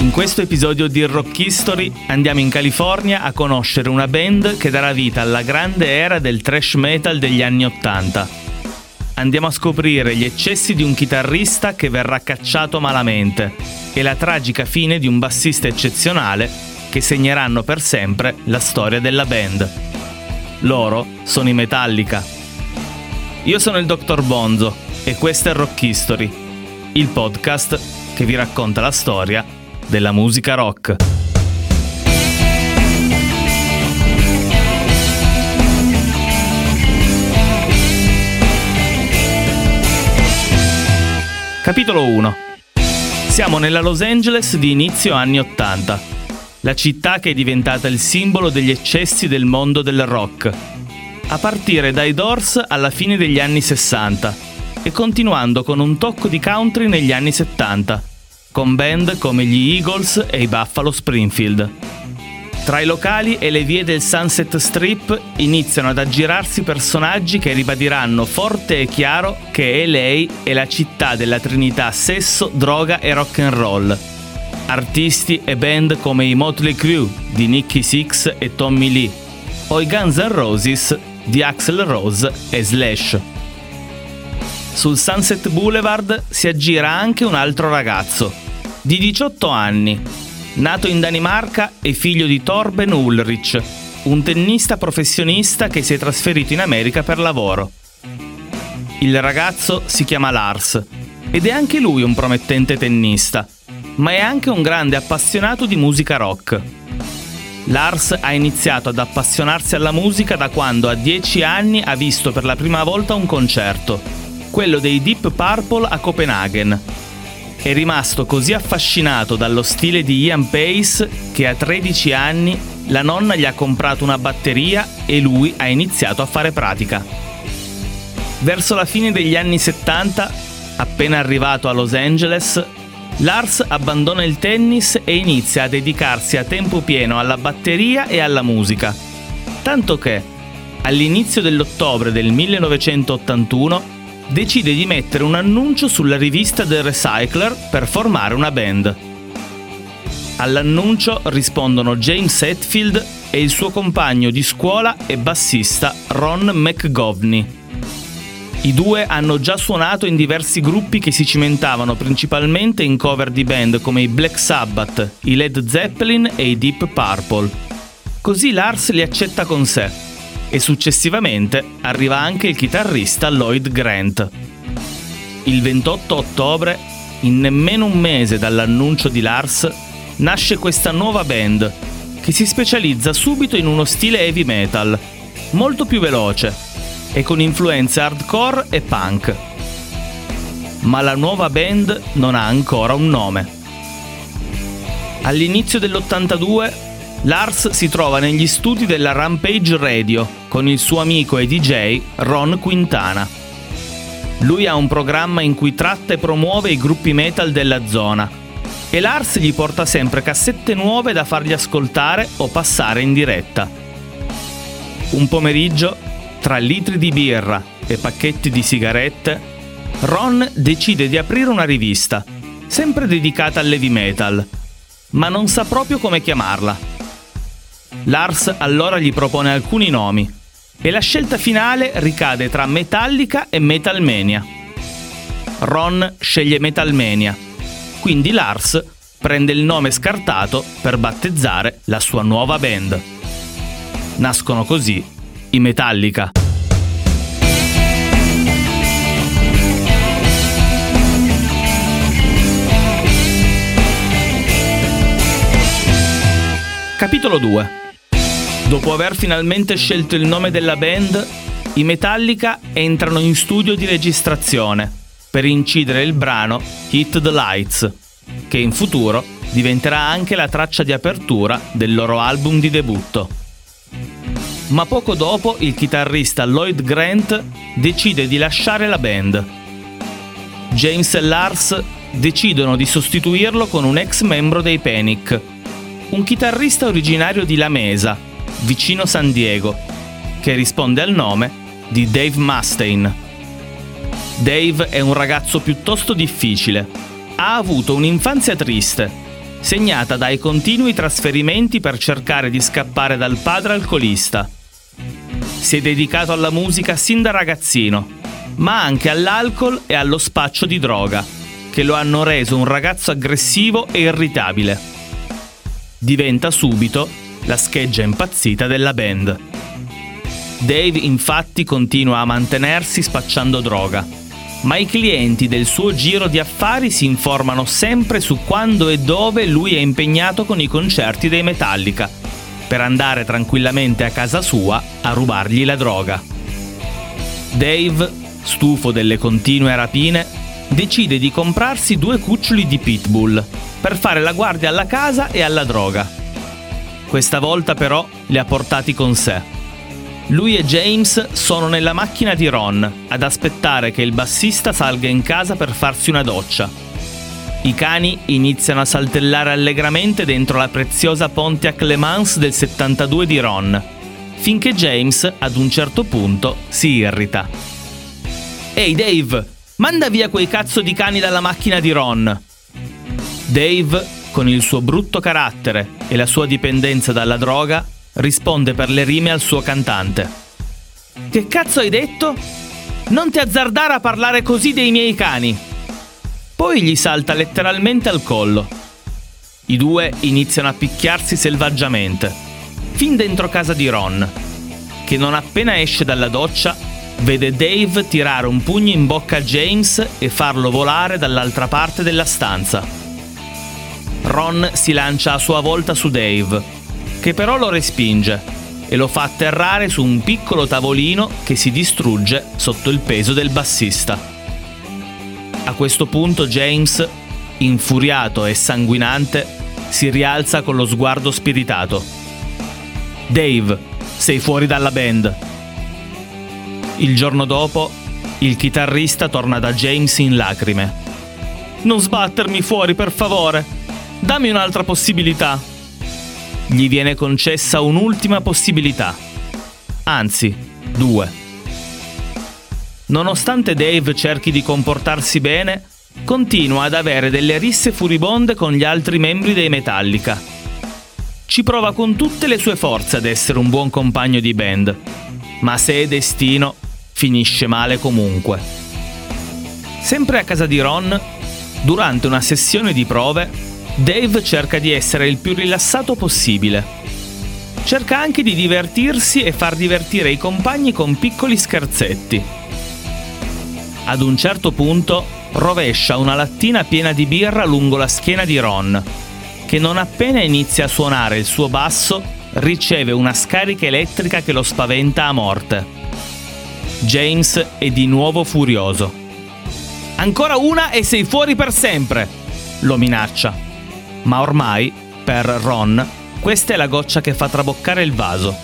In questo episodio di Rock History andiamo in California a conoscere una band che darà vita alla grande era del thrash metal degli anni Ottanta. Andiamo a scoprire gli eccessi di un chitarrista che verrà cacciato malamente e la tragica fine di un bassista eccezionale che segneranno per sempre la storia della band. Loro sono i Metallica. Io sono il Dr. Bonzo e questo è Rock History, il podcast che vi racconta la storia della musica rock. Capitolo 1 Siamo nella Los Angeles di inizio anni 80, la città che è diventata il simbolo degli eccessi del mondo del rock, a partire dai Doors alla fine degli anni 60 e continuando con un tocco di country negli anni 70 con band come gli Eagles e i Buffalo Springfield. Tra i locali e le vie del Sunset Strip iniziano ad aggirarsi personaggi che ribadiranno forte e chiaro che LA è la città della trinità sesso, droga e rock and roll. Artisti e band come i Motley Crue di Nicky Six e Tommy Lee, o i Guns N' Roses di Axel Rose e Slash. Sul Sunset Boulevard si aggira anche un altro ragazzo, di 18 anni, nato in Danimarca e figlio di Torben Ulrich, un tennista professionista che si è trasferito in America per lavoro. Il ragazzo si chiama Lars ed è anche lui un promettente tennista, ma è anche un grande appassionato di musica rock. Lars ha iniziato ad appassionarsi alla musica da quando a 10 anni ha visto per la prima volta un concerto, quello dei Deep Purple a Copenaghen, è rimasto così affascinato dallo stile di Ian Pace che a 13 anni la nonna gli ha comprato una batteria e lui ha iniziato a fare pratica. Verso la fine degli anni 70, appena arrivato a Los Angeles, Lars abbandona il tennis e inizia a dedicarsi a tempo pieno alla batteria e alla musica. Tanto che, all'inizio dell'ottobre del 1981, decide di mettere un annuncio sulla rivista The Recycler per formare una band. All'annuncio rispondono James Hetfield e il suo compagno di scuola e bassista Ron McGovney. I due hanno già suonato in diversi gruppi che si cimentavano principalmente in cover di band come i Black Sabbath, i Led Zeppelin e i Deep Purple. Così Lars li accetta con sé e successivamente arriva anche il chitarrista Lloyd Grant. Il 28 ottobre, in nemmeno un mese dall'annuncio di Lars, nasce questa nuova band che si specializza subito in uno stile heavy metal, molto più veloce e con influenze hardcore e punk. Ma la nuova band non ha ancora un nome. All'inizio dell'82 Lars si trova negli studi della Rampage Radio con il suo amico e DJ Ron Quintana. Lui ha un programma in cui tratta e promuove i gruppi metal della zona e Lars gli porta sempre cassette nuove da fargli ascoltare o passare in diretta. Un pomeriggio, tra litri di birra e pacchetti di sigarette, Ron decide di aprire una rivista, sempre dedicata all'heavy metal, ma non sa proprio come chiamarla. Lars allora gli propone alcuni nomi e la scelta finale ricade tra Metallica e Metalmania. Ron sceglie Metalmania, quindi Lars prende il nome scartato per battezzare la sua nuova band. Nascono così i Metallica. Capitolo 2 Dopo aver finalmente scelto il nome della band, i Metallica entrano in studio di registrazione per incidere il brano Hit the Lights, che in futuro diventerà anche la traccia di apertura del loro album di debutto. Ma poco dopo il chitarrista Lloyd Grant decide di lasciare la band. James e Lars decidono di sostituirlo con un ex membro dei Panic, un chitarrista originario di La Mesa, vicino San Diego, che risponde al nome di Dave Mustaine. Dave è un ragazzo piuttosto difficile. Ha avuto un'infanzia triste segnata dai continui trasferimenti per cercare di scappare dal padre alcolista. Si è dedicato alla musica sin da ragazzino, ma anche all'alcol e allo spaccio di droga, che lo hanno reso un ragazzo aggressivo e irritabile. Diventa subito la scheggia impazzita della band. Dave infatti continua a mantenersi spacciando droga, ma i clienti del suo giro di affari si informano sempre su quando e dove lui è impegnato con i concerti dei Metallica, per andare tranquillamente a casa sua a rubargli la droga. Dave, stufo delle continue rapine, decide di comprarsi due cuccioli di pitbull per fare la guardia alla casa e alla droga. Questa volta però li ha portati con sé lui e James sono nella macchina di Ron ad aspettare che il bassista salga in casa per farsi una doccia. I cani iniziano a saltellare allegramente dentro la preziosa Pontiac Le Mans del 72 di Ron, finché James, ad un certo punto, si irrita. Ehi Dave, manda via quei cazzo di cani dalla macchina di Ron! Dave, con il suo brutto carattere e la sua dipendenza dalla droga, risponde per le rime al suo cantante. Che cazzo hai detto? Non ti azzardare a parlare così dei miei cani. Poi gli salta letteralmente al collo. I due iniziano a picchiarsi selvaggiamente, fin dentro casa di Ron, che non appena esce dalla doccia vede Dave tirare un pugno in bocca a James e farlo volare dall'altra parte della stanza. Ron si lancia a sua volta su Dave, che però lo respinge e lo fa atterrare su un piccolo tavolino che si distrugge sotto il peso del bassista. A questo punto James, infuriato e sanguinante, si rialza con lo sguardo spiritato. Dave, sei fuori dalla band. Il giorno dopo, il chitarrista torna da James in lacrime. Non sbattermi fuori, per favore. Dammi un'altra possibilità gli viene concessa un'ultima possibilità. Anzi, due. Nonostante Dave cerchi di comportarsi bene, continua ad avere delle risse furibonde con gli altri membri dei Metallica. Ci prova con tutte le sue forze ad essere un buon compagno di band, ma se è destino, finisce male comunque. Sempre a casa di Ron, durante una sessione di prove, Dave cerca di essere il più rilassato possibile. Cerca anche di divertirsi e far divertire i compagni con piccoli scherzetti. Ad un certo punto rovescia una lattina piena di birra lungo la schiena di Ron, che non appena inizia a suonare il suo basso riceve una scarica elettrica che lo spaventa a morte. James è di nuovo furioso. Ancora una e sei fuori per sempre! lo minaccia ma ormai, per Ron, questa è la goccia che fa traboccare il vaso.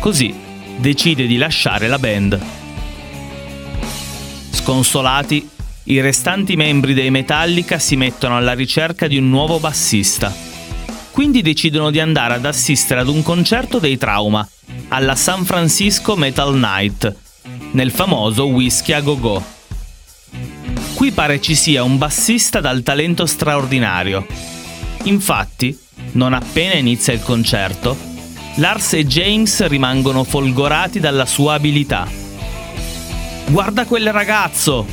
Così decide di lasciare la band. Sconsolati, i restanti membri dei Metallica si mettono alla ricerca di un nuovo bassista. Quindi decidono di andare ad assistere ad un concerto dei Trauma alla San Francisco Metal Night, nel famoso Whisky a Go Go. Qui pare ci sia un bassista dal talento straordinario Infatti, non appena inizia il concerto, Lars e James rimangono folgorati dalla sua abilità. Guarda quel ragazzo!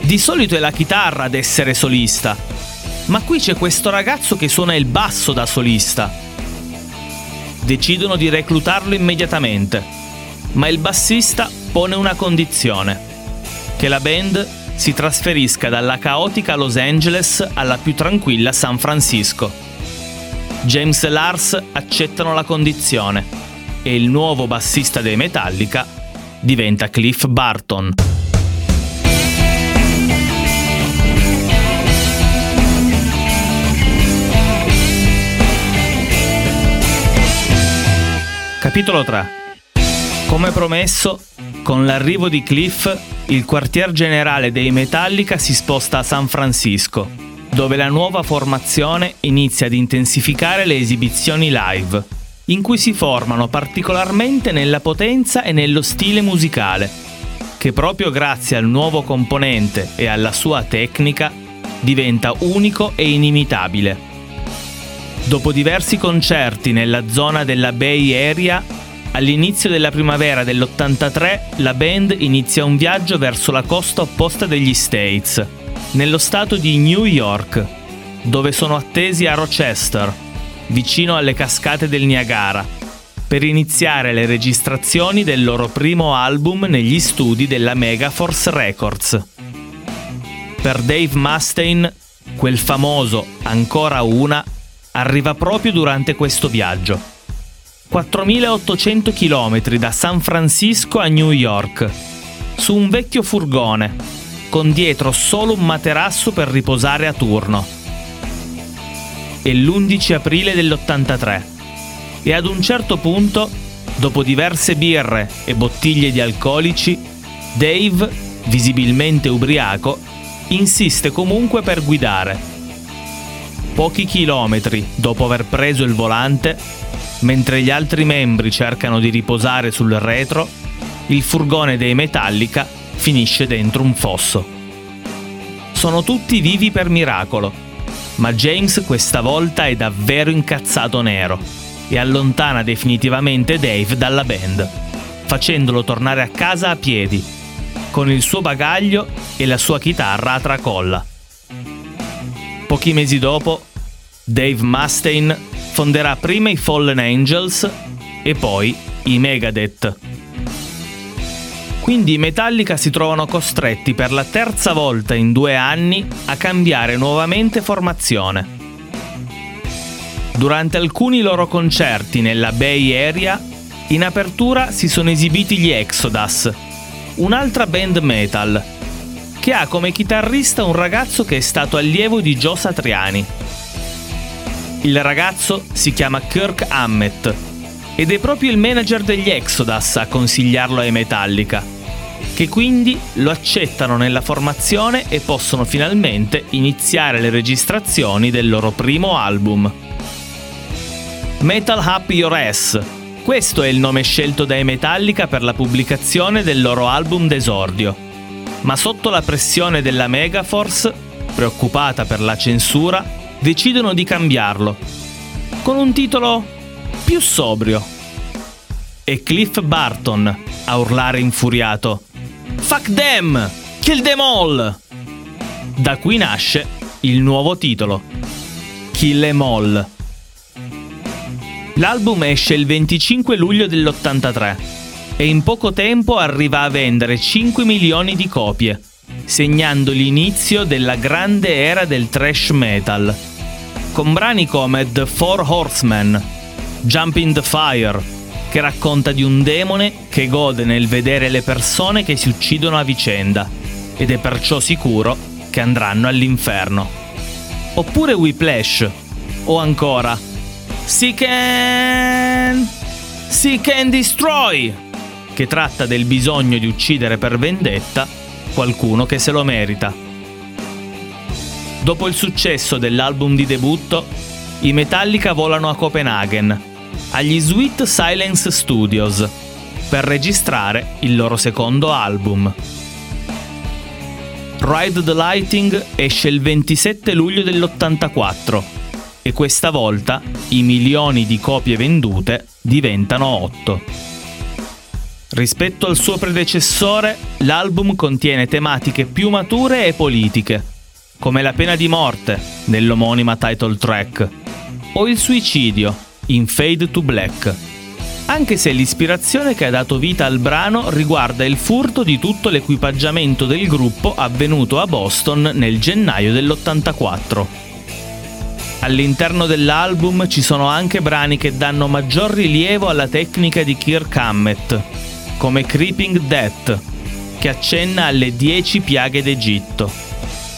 Di solito è la chitarra ad essere solista, ma qui c'è questo ragazzo che suona il basso da solista. Decidono di reclutarlo immediatamente, ma il bassista pone una condizione, che la band si trasferisca dalla caotica Los Angeles alla più tranquilla San Francisco. James e Lars accettano la condizione e il nuovo bassista dei Metallica diventa Cliff Barton. Capitolo 3 Come promesso, con l'arrivo di Cliff il quartier generale dei Metallica si sposta a San Francisco, dove la nuova formazione inizia ad intensificare le esibizioni live, in cui si formano particolarmente nella potenza e nello stile musicale, che proprio grazie al nuovo componente e alla sua tecnica diventa unico e inimitabile. Dopo diversi concerti nella zona della Bay Area, all'inizio della primavera dell'83 la band inizia un viaggio verso la costa opposta degli States, nello stato di New York, dove sono attesi a Rochester, vicino alle cascate del Niagara, per iniziare le registrazioni del loro primo album negli studi della Megaforce Records. Per Dave Mustaine, quel famoso Ancora una arriva proprio durante questo viaggio. 4.800 km da San Francisco a New York, su un vecchio furgone, con dietro solo un materasso per riposare a turno. È l'11 aprile dell'83 e ad un certo punto, dopo diverse birre e bottiglie di alcolici, Dave, visibilmente ubriaco, insiste comunque per guidare pochi chilometri dopo aver preso il volante, mentre gli altri membri cercano di riposare sul retro, il furgone dei Metallica finisce dentro un fosso. Sono tutti vivi per miracolo, ma James questa volta è davvero incazzato nero e allontana definitivamente Dave dalla band, facendolo tornare a casa a piedi, con il suo bagaglio e la sua chitarra a tracolla. Pochi mesi dopo, Dave Mustaine fonderà prima i Fallen Angels e poi i Megadeth. Quindi i Metallica si trovano costretti per la terza volta in due anni a cambiare nuovamente formazione. Durante alcuni loro concerti nella Bay Area, in apertura si sono esibiti gli Exodus, un'altra band metal, che ha come chitarrista un ragazzo che è stato allievo di Joe Satriani. Il ragazzo si chiama Kirk Hammett ed è proprio il manager degli Exodus a consigliarlo ai Metallica, che quindi lo accettano nella formazione e possono finalmente iniziare le registrazioni del loro primo album. Metal Up Your Ass. Questo è il nome scelto dai Metallica per la pubblicazione del loro album d'esordio. Ma sotto la pressione della Megaforce, preoccupata per la censura, decidono di cambiarlo, con un titolo più sobrio. E Cliff Barton a urlare infuriato: Fuck them! Kill them all! Da qui nasce il nuovo titolo: Kill Em All. L'album esce il 25 luglio dell'83 e in poco tempo arriva a vendere 5 milioni di copie segnando l'inizio della grande era del thrash metal, con brani come The Four Horsemen, Jump in the Fire, che racconta di un demone che gode nel vedere le persone che si uccidono a vicenda ed è perciò sicuro che andranno all'inferno. Oppure Whiplash, o ancora Seek and... Seek and Destroy, che tratta del bisogno di uccidere per vendetta qualcuno che se lo merita. Dopo il successo dell'album di debutto, i Metallica volano a Copenaghen, agli Sweet Silence Studios, per registrare il loro secondo album. Ride the Lighting esce il 27 luglio dell'84 e questa volta i milioni di copie vendute diventano 8. Rispetto al suo predecessore, l'album contiene tematiche più mature e politiche, come la pena di morte nell'omonima title track, o il suicidio in Fade to Black, anche se l'ispirazione che ha dato vita al brano riguarda il furto di tutto l'equipaggiamento del gruppo avvenuto a Boston nel gennaio dell'84. All'interno dell'album ci sono anche brani che danno maggior rilievo alla tecnica di Kirk Hammett, come Creeping Death, che accenna alle 10 piaghe d'Egitto,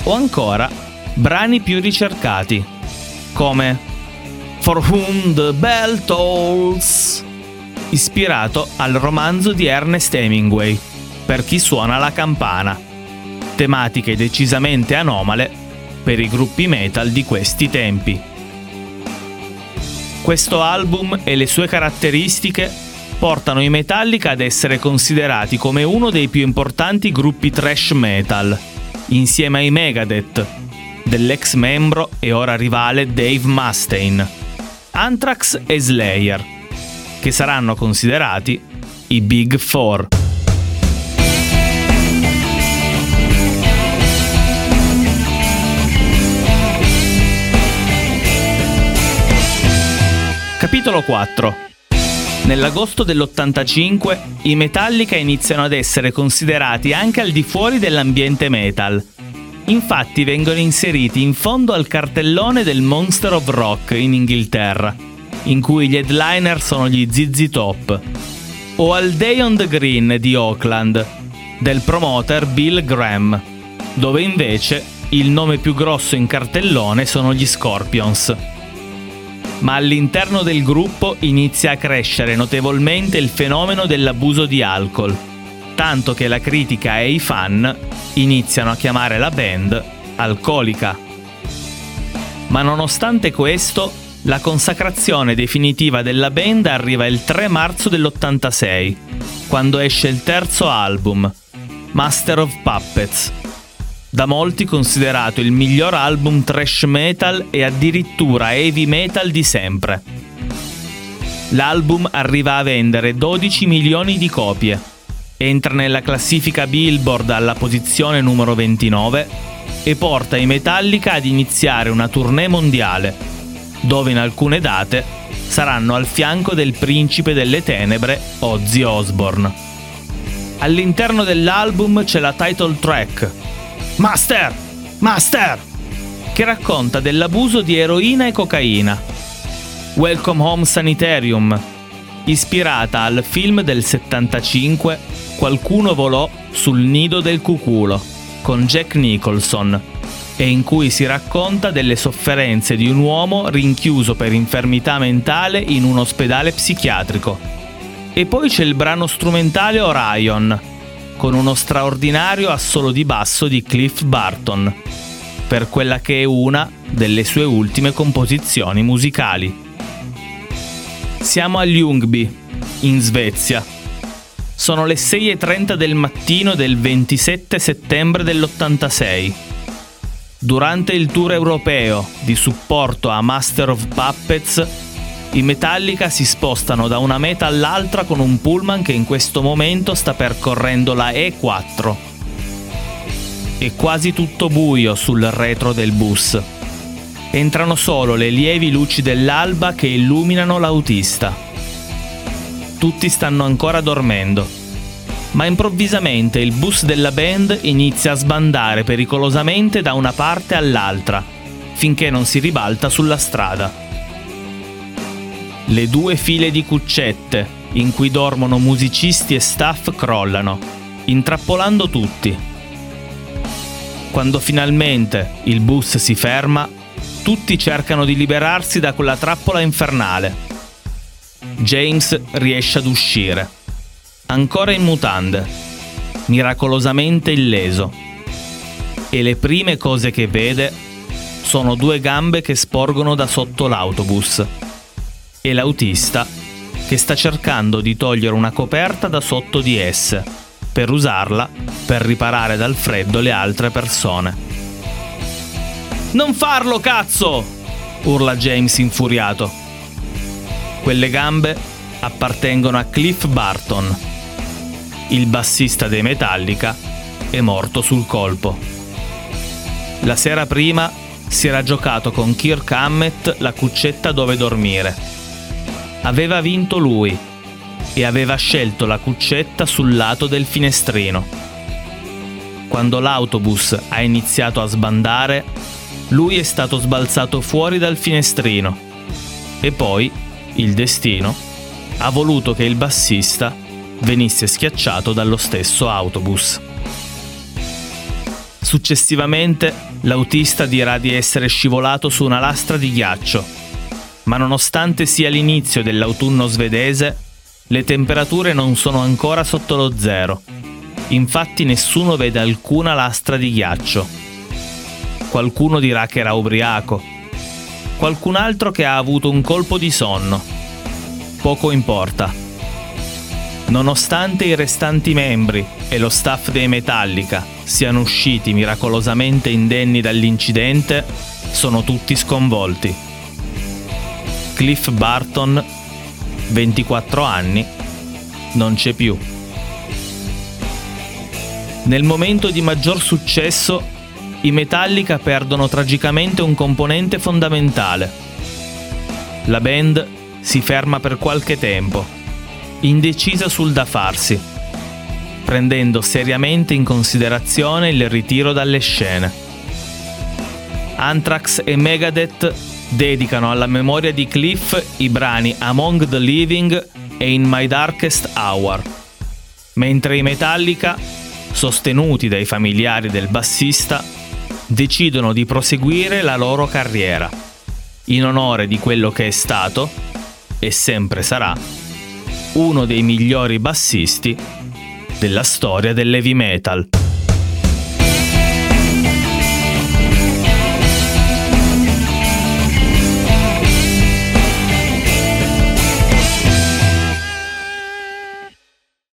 o ancora brani più ricercati, come For Whom the Bell Tolls, ispirato al romanzo di Ernest Hemingway, Per chi suona la campana, tematiche decisamente anomale per i gruppi metal di questi tempi. Questo album e le sue caratteristiche portano i Metallica ad essere considerati come uno dei più importanti gruppi thrash metal, insieme ai Megadeth, dell'ex membro e ora rivale Dave Mustaine, Anthrax e Slayer, che saranno considerati i Big Four. Capitolo 4 Nell'agosto dell'85 i Metallica iniziano ad essere considerati anche al di fuori dell'ambiente metal. Infatti vengono inseriti in fondo al cartellone del Monster of Rock in Inghilterra, in cui gli headliner sono gli ZZ Top, o al Day on the Green di Auckland, del promoter Bill Graham, dove invece il nome più grosso in cartellone sono gli Scorpions ma all'interno del gruppo inizia a crescere notevolmente il fenomeno dell'abuso di alcol, tanto che la critica e i fan iniziano a chiamare la band alcolica. Ma nonostante questo, la consacrazione definitiva della band arriva il 3 marzo dell'86, quando esce il terzo album, Master of Puppets, da molti considerato il miglior album thrash metal e addirittura heavy metal di sempre. L'album arriva a vendere 12 milioni di copie, entra nella classifica Billboard alla posizione numero 29 e porta i Metallica ad iniziare una tournée mondiale, dove in alcune date saranno al fianco del principe delle tenebre Ozzy Osbourne. All'interno dell'album c'è la title track, Master! Master! Che racconta dell'abuso di eroina e cocaina. Welcome Home Sanitarium, ispirata al film del 75 Qualcuno volò sul nido del cuculo con Jack Nicholson e in cui si racconta delle sofferenze di un uomo rinchiuso per infermità mentale in un ospedale psichiatrico. E poi c'è il brano strumentale Orion, con uno straordinario assolo di basso di Cliff Barton, per quella che è una delle sue ultime composizioni musicali. Siamo a Ljungby, in Svezia. Sono le 6.30 del mattino del 27 settembre dell'86. Durante il tour europeo di supporto a Master of Puppets, i Metallica si spostano da una meta all'altra con un pullman che in questo momento sta percorrendo la E4. È quasi tutto buio sul retro del bus. Entrano solo le lievi luci dell'alba che illuminano l'autista. Tutti stanno ancora dormendo. Ma improvvisamente il bus della band inizia a sbandare pericolosamente da una parte all'altra, finché non si ribalta sulla strada le due file di cuccette in cui dormono musicisti e staff crollano, intrappolando tutti. Quando finalmente il bus si ferma, tutti cercano di liberarsi da quella trappola infernale. James riesce ad uscire, ancora in mutande, miracolosamente illeso. E le prime cose che vede sono due gambe che sporgono da sotto l'autobus e l'autista che sta cercando di togliere una coperta da sotto di esse per usarla per riparare dal freddo le altre persone. Non farlo, cazzo! urla James infuriato. Quelle gambe appartengono a Cliff Barton. Il bassista dei Metallica è morto sul colpo. La sera prima si era giocato con Kirk Hammett la cuccetta dove dormire Aveva vinto lui e aveva scelto la cuccetta sul lato del finestrino. Quando l'autobus ha iniziato a sbandare, lui è stato sbalzato fuori dal finestrino e poi il destino ha voluto che il bassista venisse schiacciato dallo stesso autobus. Successivamente l'autista dirà di essere scivolato su una lastra di ghiaccio ma nonostante sia l'inizio dell'autunno svedese, le temperature non sono ancora sotto lo zero. Infatti nessuno vede alcuna lastra di ghiaccio. Qualcuno dirà che era ubriaco, qualcun altro che ha avuto un colpo di sonno. Poco importa. Nonostante i restanti membri e lo staff dei Metallica siano usciti miracolosamente indenni dall'incidente, sono tutti sconvolti. Cliff Barton, 24 anni, non c'è più. Nel momento di maggior successo, i Metallica perdono tragicamente un componente fondamentale. La band si ferma per qualche tempo, indecisa sul da farsi, prendendo seriamente in considerazione il ritiro dalle scene. Anthrax e Megadeth dedicano alla memoria di Cliff i brani Among the Living e In My Darkest Hour, mentre i Metallica, sostenuti dai familiari del bassista, decidono di proseguire la loro carriera, in onore di quello che è stato, e sempre sarà, uno dei migliori bassisti della storia dell'heavy metal.